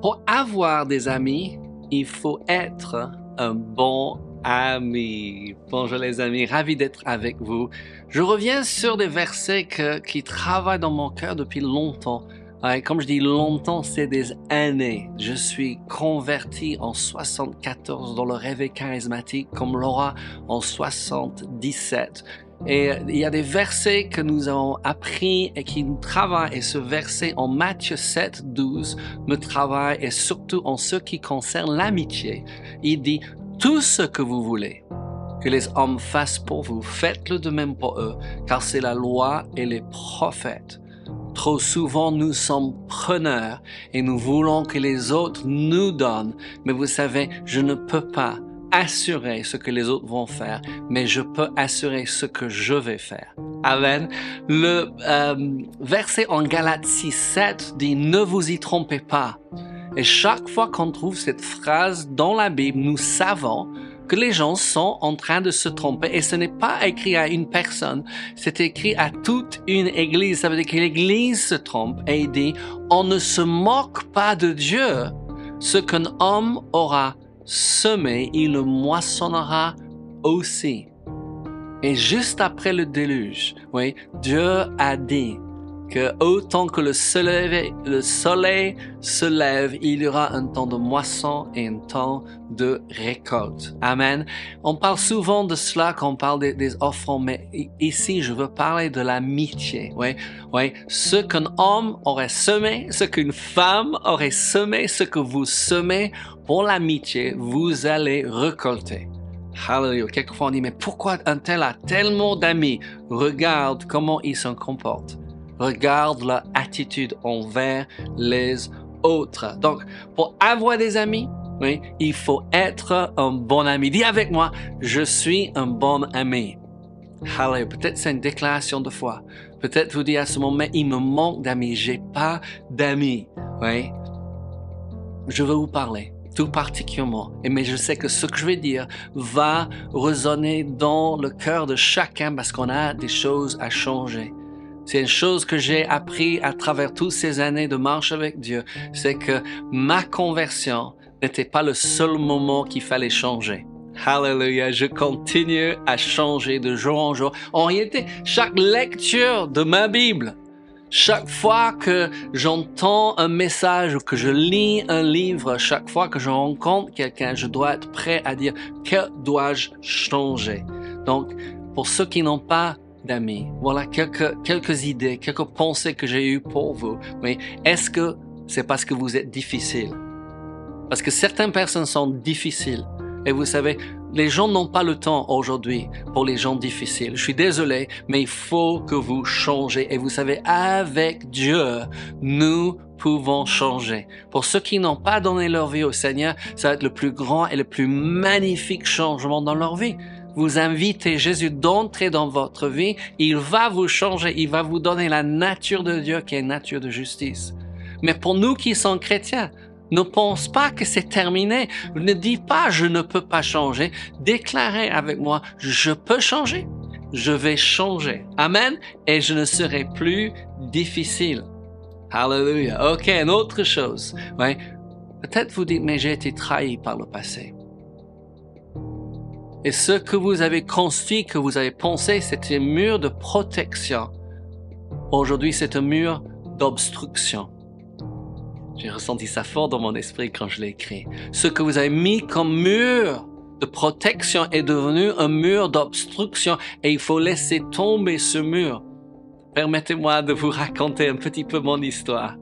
pour avoir des amis, il faut être un bon ami. Bonjour les amis, ravi d'être avec vous. Je reviens sur des versets qui travaillent dans mon cœur depuis longtemps. comme je dis longtemps, c'est des années. Je suis converti en 74 dans le réveil charismatique comme Laura en 77. Et il y a des versets que nous avons appris et qui nous travaillent. Et ce verset en Matthieu 7, 12 me travaille et surtout en ce qui concerne l'amitié. Il dit, tout ce que vous voulez que les hommes fassent pour vous, faites-le de même pour eux, car c'est la loi et les prophètes. Trop souvent, nous sommes preneurs et nous voulons que les autres nous donnent. Mais vous savez, je ne peux pas assurer ce que les autres vont faire, mais je peux assurer ce que je vais faire. Amen. Le euh, verset en Galates 6, 7 dit ne vous y trompez pas. Et chaque fois qu'on trouve cette phrase dans la Bible, nous savons que les gens sont en train de se tromper et ce n'est pas écrit à une personne, c'est écrit à toute une église. Ça veut dire que l'église se trompe et dit, on ne se moque pas de Dieu. Ce qu'un homme aura semé, il le moissonnera aussi. Et juste après le déluge, oui, Dieu a dit que autant que le soleil, le soleil se lève, il y aura un temps de moisson et un temps de récolte. Amen. On parle souvent de cela quand on parle des, des offrandes, mais ici, je veux parler de l'amitié. Oui, oui. Ce qu'un homme aurait semé, ce qu'une femme aurait semé, ce que vous semez pour l'amitié, vous allez récolter. Hallelujah. Quelquefois on dit, mais pourquoi un tel a tellement d'amis? Regarde comment il se comporte. Regarde leur attitude envers les autres. Donc, pour avoir des amis, oui, il faut être un bon ami. Dis avec moi, je suis un bon ami. Hallelujah. Peut-être c'est une déclaration de foi. Peut-être vous dites à ce moment, il me manque d'amis. J'ai pas d'amis. Oui. Je veux vous parler tout particulièrement. Mais je sais que ce que je vais dire va résonner dans le cœur de chacun parce qu'on a des choses à changer. C'est une chose que j'ai appris à travers toutes ces années de marche avec Dieu, c'est que ma conversion n'était pas le seul moment qu'il fallait changer. Hallelujah, je continue à changer de jour en jour. En réalité, chaque lecture de ma Bible chaque fois que j'entends un message ou que je lis un livre, chaque fois que je rencontre quelqu'un, je dois être prêt à dire que dois-je changer? Donc, pour ceux qui n'ont pas d'amis, voilà quelques, quelques idées, quelques pensées que j'ai eues pour vous. Mais est-ce que c'est parce que vous êtes difficile? Parce que certaines personnes sont difficiles. Et vous savez, les gens n'ont pas le temps aujourd'hui pour les gens difficiles. Je suis désolé, mais il faut que vous changez. Et vous savez, avec Dieu, nous pouvons changer. Pour ceux qui n'ont pas donné leur vie au Seigneur, ça va être le plus grand et le plus magnifique changement dans leur vie. Vous invitez Jésus d'entrer dans votre vie, il va vous changer, il va vous donner la nature de Dieu qui est nature de justice. Mais pour nous qui sommes chrétiens, ne pense pas que c'est terminé. Ne dis pas je ne peux pas changer. Déclarez avec moi je peux changer. Je vais changer. Amen. Et je ne serai plus difficile. Hallelujah. OK, une autre chose. Ouais. Peut-être vous dites, mais j'ai été trahi par le passé. Et ce que vous avez construit, que vous avez pensé, c'était un mur de protection. Aujourd'hui, c'est un mur d'obstruction. J'ai ressenti ça fort dans mon esprit quand je l'ai écrit. Ce que vous avez mis comme mur de protection est devenu un mur d'obstruction et il faut laisser tomber ce mur. Permettez-moi de vous raconter un petit peu mon histoire.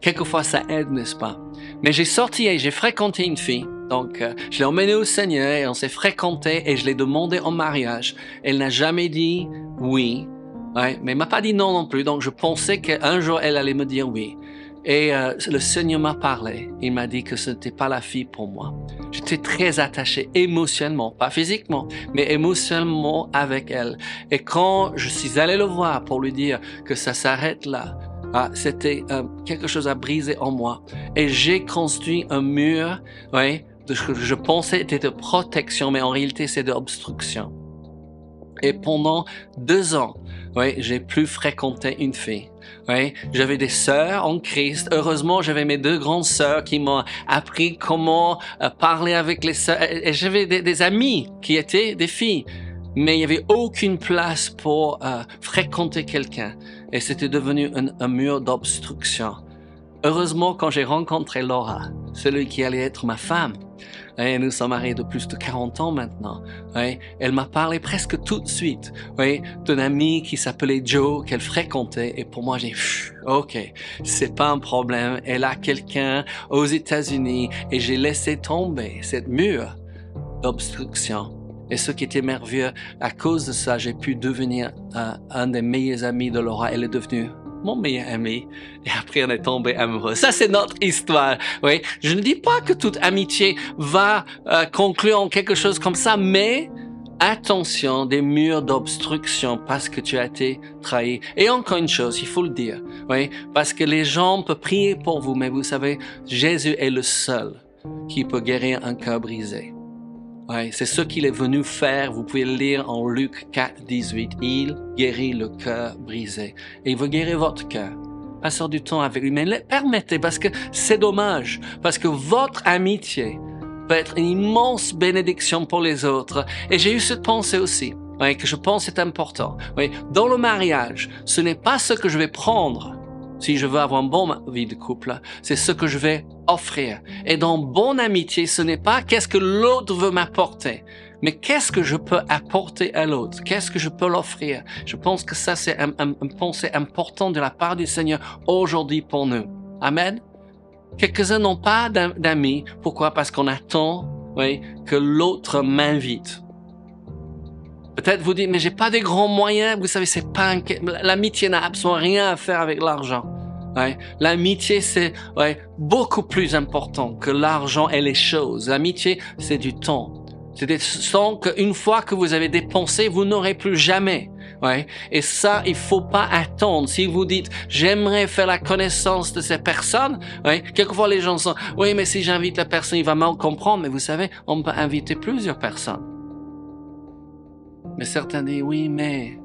Quelquefois ça aide, n'est-ce pas? Mais j'ai sorti et j'ai fréquenté une fille. Donc, euh, je l'ai emmenée au Seigneur et on s'est fréquenté et je l'ai demandé en mariage. Elle n'a jamais dit oui. Mais elle m'a pas dit non non plus. Donc, je pensais qu'un jour elle allait me dire oui. Et euh, le Seigneur m'a parlé. Il m'a dit que ce n'était pas la fille pour moi. J'étais très attaché émotionnellement, pas physiquement, mais émotionnellement avec elle. Et quand je suis allé le voir pour lui dire que ça s'arrête là, ah, c'était euh, quelque chose à briser en moi. Et j'ai construit un mur, oui, que je pensais était de protection, mais en réalité c'est d'obstruction. Et pendant deux ans, oui, j'ai plus fréquenté une fille. Oui, j'avais des sœurs en Christ. Heureusement, j'avais mes deux grandes sœurs qui m'ont appris comment euh, parler avec les sœurs. Et j'avais des, des amis qui étaient des filles mais il n'y avait aucune place pour euh, fréquenter quelqu'un. Et c'était devenu un mur d'obstruction. Heureusement, quand j'ai rencontré Laura, celui qui allait être ma femme, et nous sommes mariés de plus de 40 ans maintenant. Oui, elle m'a parlé presque tout de suite oui, d'un ami qui s'appelait Joe, qu'elle fréquentait. Et pour moi, j'ai OK, c'est pas un problème. Elle a quelqu'un aux États-Unis et j'ai laissé tomber cette mur d'obstruction. Et ce qui était merveilleux, à cause de ça, j'ai pu devenir un, un des meilleurs amis de Laura. Elle est devenue mon meilleur ami. Et après, on est tombé amoureux. Ça, c'est notre histoire. Oui. Je ne dis pas que toute amitié va euh, conclure en quelque chose comme ça, mais attention des murs d'obstruction parce que tu as été trahi. Et encore une chose, il faut le dire. Oui. Parce que les gens peuvent prier pour vous, mais vous savez, Jésus est le seul qui peut guérir un cœur brisé. Ouais, c'est ce qu'il est venu faire. Vous pouvez le lire en Luc 4, 18. Il guérit le cœur brisé. Et il veut guérir votre cœur. Passez du temps avec lui. Mais le permettez parce que c'est dommage. Parce que votre amitié peut être une immense bénédiction pour les autres. Et j'ai eu cette pensée aussi. Ouais, que je pense est important. Ouais, dans le mariage, ce n'est pas ce que je vais prendre si je veux avoir une bonne vie de couple, c'est ce que je vais offrir. Et dans bonne amitié, ce n'est pas qu'est-ce que l'autre veut m'apporter, mais qu'est-ce que je peux apporter à l'autre, qu'est-ce que je peux l'offrir? Je pense que ça, c'est un, un, pensée important de la part du Seigneur aujourd'hui pour nous. Amen. Quelques-uns n'ont pas d'amis. Pourquoi? Parce qu'on attend oui, que l'autre m'invite. Peut-être vous dites, mais j'ai pas des grands moyens. Vous savez, c'est pas l'amitié n'a absolument rien à faire avec l'argent. Ouais. L'amitié, c'est ouais, beaucoup plus important que l'argent et les choses. L'amitié, c'est du temps. C'est des temps qu'une fois que vous avez dépensé, vous n'aurez plus jamais. Ouais. Et ça, il faut pas attendre. Si vous dites, j'aimerais faire la connaissance de ces personnes, ouais, quelquefois les gens sont, oui, mais si j'invite la personne, il va mal comprendre. Mais vous savez, on peut inviter plusieurs personnes. Mais certains disent, oui, mais,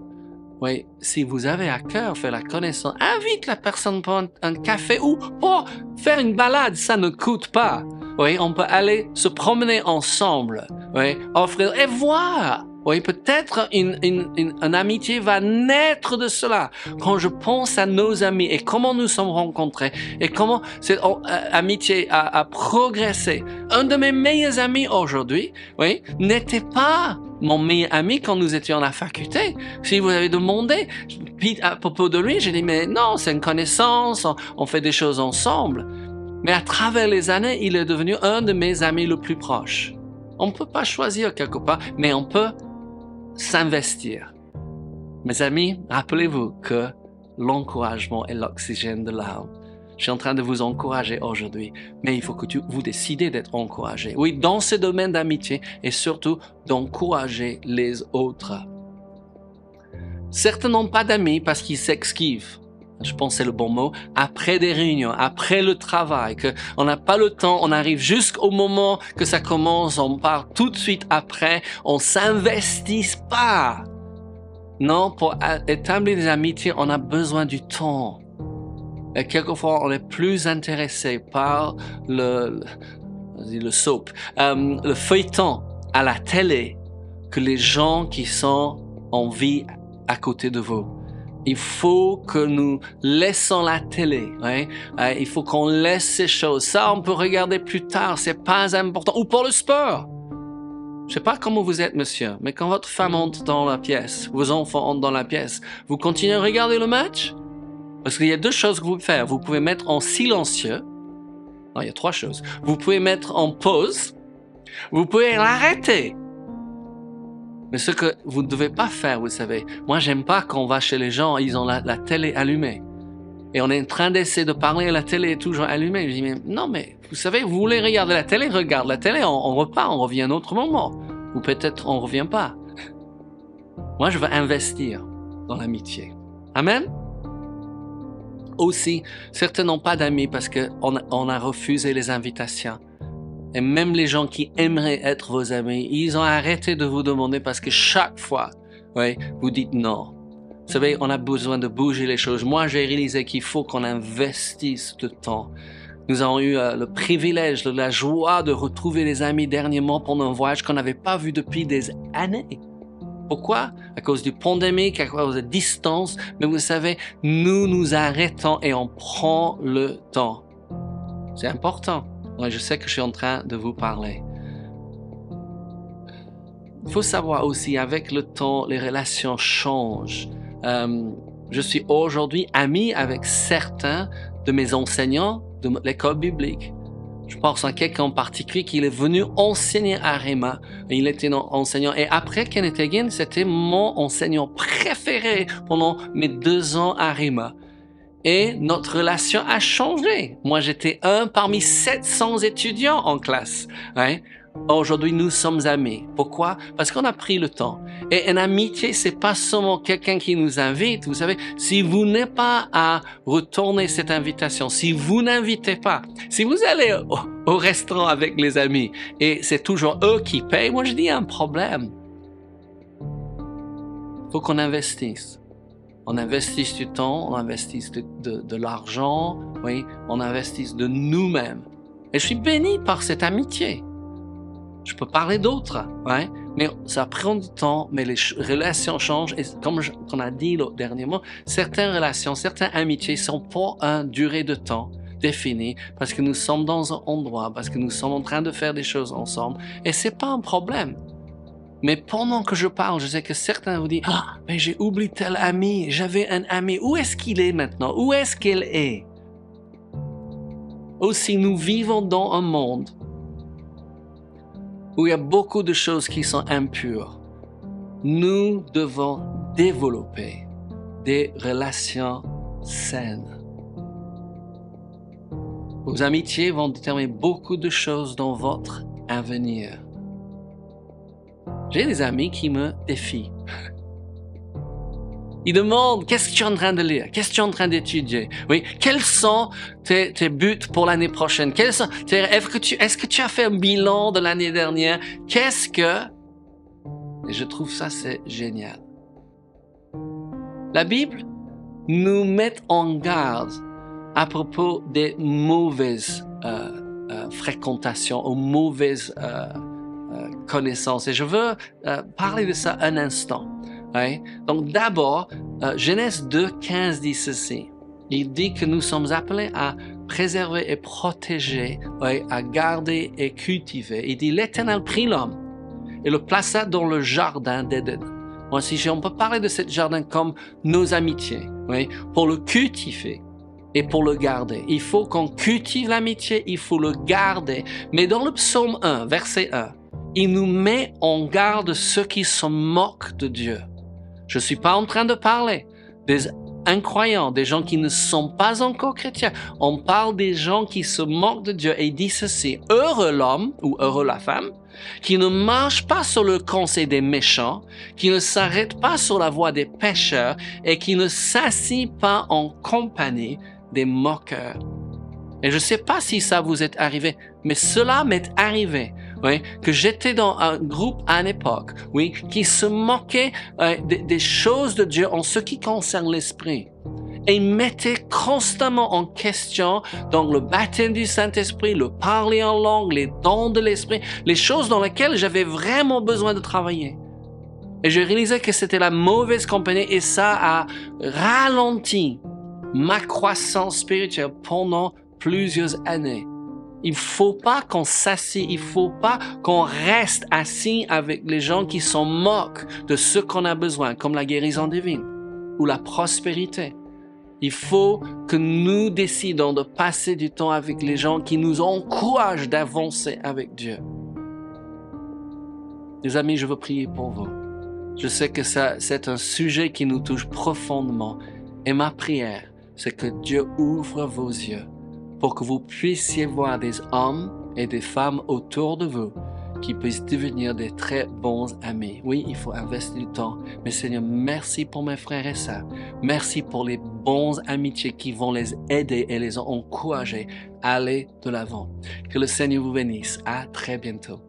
oui, si vous avez à cœur faire la connaissance, invite la personne pour un, café ou pour faire une balade, ça ne coûte pas. Oui, on peut aller se promener ensemble, oui, offrir et voir. Oui, peut-être une, une, une, amitié va naître de cela. Quand je pense à nos amis et comment nous sommes rencontrés et comment cette oh, euh, amitié a, a progressé. Un de mes meilleurs amis aujourd'hui, oui, n'était pas mon meilleur ami quand nous étions à la faculté. Si vous avez demandé à propos de lui, j'ai dit, mais non, c'est une connaissance, on, fait des choses ensemble. Mais à travers les années, il est devenu un de mes amis le plus proches. On ne peut pas choisir quelque part, mais on peut s'investir. Mes amis, rappelez-vous que l'encouragement est l'oxygène de l'âme. Je suis en train de vous encourager aujourd'hui, mais il faut que vous décidez d'être encouragé. Oui, dans ce domaine d'amitié et surtout d'encourager les autres. Certains n'ont pas d'amis parce qu'ils s'esquivent. Je pense c'est le bon mot. Après des réunions, après le travail, que on n'a pas le temps, on arrive jusqu'au moment que ça commence, on part tout de suite après, on s'investit pas. Non, pour établir des amitiés, on a besoin du temps. Et quelquefois, on est plus intéressé par le, le, le soap, euh, le feuilleton à la télé que les gens qui sont en vie à côté de vous. Il faut que nous laissons la télé. Ouais? Euh, il faut qu'on laisse ces choses. Ça, on peut regarder plus tard. C'est pas important. Ou pour le sport. Je sais pas comment vous êtes, monsieur, mais quand votre femme entre dans la pièce, vos enfants entrent dans la pièce, vous continuez à regarder le match? Parce qu'il y a deux choses que vous pouvez faire. Vous pouvez mettre en silencieux. Non, il y a trois choses. Vous pouvez mettre en pause. Vous pouvez l'arrêter. Mais ce que vous ne devez pas faire, vous savez, moi j'aime pas quand on va chez les gens, ils ont la, télé allumée. Et on est en train d'essayer de parler, la télé est toujours allumée. Je dis, mais non, mais vous savez, vous voulez regarder la télé, regarde la télé, on, repart, on revient à un autre moment. Ou peut-être on revient pas. Moi, je veux investir dans l'amitié. Amen? Aussi, certains n'ont pas d'amis parce qu'on on a refusé les invitations. Et même les gens qui aimeraient être vos amis, ils ont arrêté de vous demander parce que chaque fois, vous dites non. Vous savez, on a besoin de bouger les choses. Moi, j'ai réalisé qu'il faut qu'on investisse le temps. Nous avons eu euh, le privilège, la joie de retrouver les amis dernièrement pendant un voyage qu'on n'avait pas vu depuis des années. Pourquoi? À cause du pandémie, à cause de la distance. Mais vous savez, nous nous arrêtons et on prend le temps. C'est important. Moi, je sais que je suis en train de vous parler. Il faut savoir aussi, avec le temps, les relations changent. Euh, je suis aujourd'hui ami avec certains de mes enseignants de l'école biblique. Je pense à quelqu'un en particulier qui est venu enseigner à Rema. Il était enseignant. Et après Kenneth Hagin, c'était mon enseignant préféré pendant mes deux ans à Rema. Et notre relation a changé. Moi, j'étais un parmi 700 étudiants en classe. Hein? Aujourd'hui, nous sommes amis. Pourquoi? Parce qu'on a pris le temps. Et une amitié, c'est pas seulement quelqu'un qui nous invite. Vous savez, si vous n'êtes pas à retourner cette invitation, si vous n'invitez pas, si vous allez au, restaurant avec les amis et c'est toujours eux qui payent, moi je dis un problème. Faut qu'on investisse. On investisse du temps, on investisse de, de l'argent, oui, on investisse de nous-mêmes. Et je suis béni par cette amitié. Je peux parler d'autres, ouais, mais ça prend du temps, mais les relations changent. Et comme on a dit dernièrement, certaines relations, certaines amitiés sont pour une durée de temps définie parce que nous sommes dans un endroit, parce que nous sommes en train de faire des choses ensemble. Et c'est pas un problème. Mais pendant que je parle, je sais que certains vous disent Ah, mais j'ai oublié tel ami, j'avais un ami. Où est-ce qu'il est maintenant? Où est-ce qu'elle est? Aussi, nous vivons dans un monde où il y a beaucoup de choses qui sont impures, nous devons développer des relations saines. Vos amitiés vont déterminer beaucoup de choses dans votre avenir. J'ai des amis qui me défient. Il demande qu'est-ce que tu es en train de lire, qu'est-ce que tu es en train d'étudier? Oui, quels sont tes, tes buts pour l'année prochaine? Quels sont, Est-ce que tu est-ce que tu as fait un bilan de l'année dernière? Qu'est-ce que Et je trouve ça c'est génial. La Bible nous met en garde à propos des mauvaises euh, euh, fréquentations, aux mauvaises euh, euh connaissances. Et je veux euh, parler de ça un instant. Donc d'abord, euh, Genèse 2, 15 dit ceci. Il dit que nous sommes appelés à préserver et protéger, à garder et cultiver. Il dit l'Éternel prit l'homme et le plaça dans le jardin d'Éden. Moi, si on peut parler de ce jardin comme nos amitiés, pour le cultiver et pour le garder. Il faut qu'on cultive l'amitié, il faut le garder. Mais dans le psaume 1, verset 1, il nous met en garde ceux qui se moquent de Dieu. Je ne suis pas en train de parler des incroyants, des gens qui ne sont pas encore chrétiens. On parle des gens qui se moquent de Dieu et dit ceci, heureux l'homme ou heureux la femme qui ne marche pas sur le conseil des méchants, qui ne s'arrête pas sur la voie des pécheurs et qui ne s'assit pas en compagnie des moqueurs. Et je ne sais pas si ça vous est arrivé, mais cela m'est arrivé oui, que j'étais dans un groupe à une époque, oui, qui se moquait euh, des, choses de Dieu en ce qui concerne l'esprit et mettait constamment en question dans le baptême du Saint-Esprit, le parler en langue, les dons de l'esprit, les choses dans lesquelles j'avais vraiment besoin de travailler. Et je réalisais que c'était la mauvaise compagnie et ça a ralenti ma croissance spirituelle pendant plusieurs années. Il faut pas qu'on s'assied, il faut pas qu'on reste assis avec les gens qui sont moquent de ce qu'on a besoin, comme la guérison divine ou la prospérité. Il faut que nous décidons de passer du temps avec les gens qui nous encouragent d'avancer avec Dieu. Les amis, je veux prier pour vous. Je sais que ça, c'est un sujet qui nous touche profondément. Et ma prière, c'est que Dieu ouvre vos yeux pour que vous puissiez voir des hommes et des femmes autour de vous qui puissent devenir des très bons amis. Oui, il faut investir du temps. Mais Seigneur, merci pour mes frères et sœurs. Merci pour les bons amitiés qui vont les aider et les encourager à aller de l'avant. Que le Seigneur vous bénisse. À très bientôt.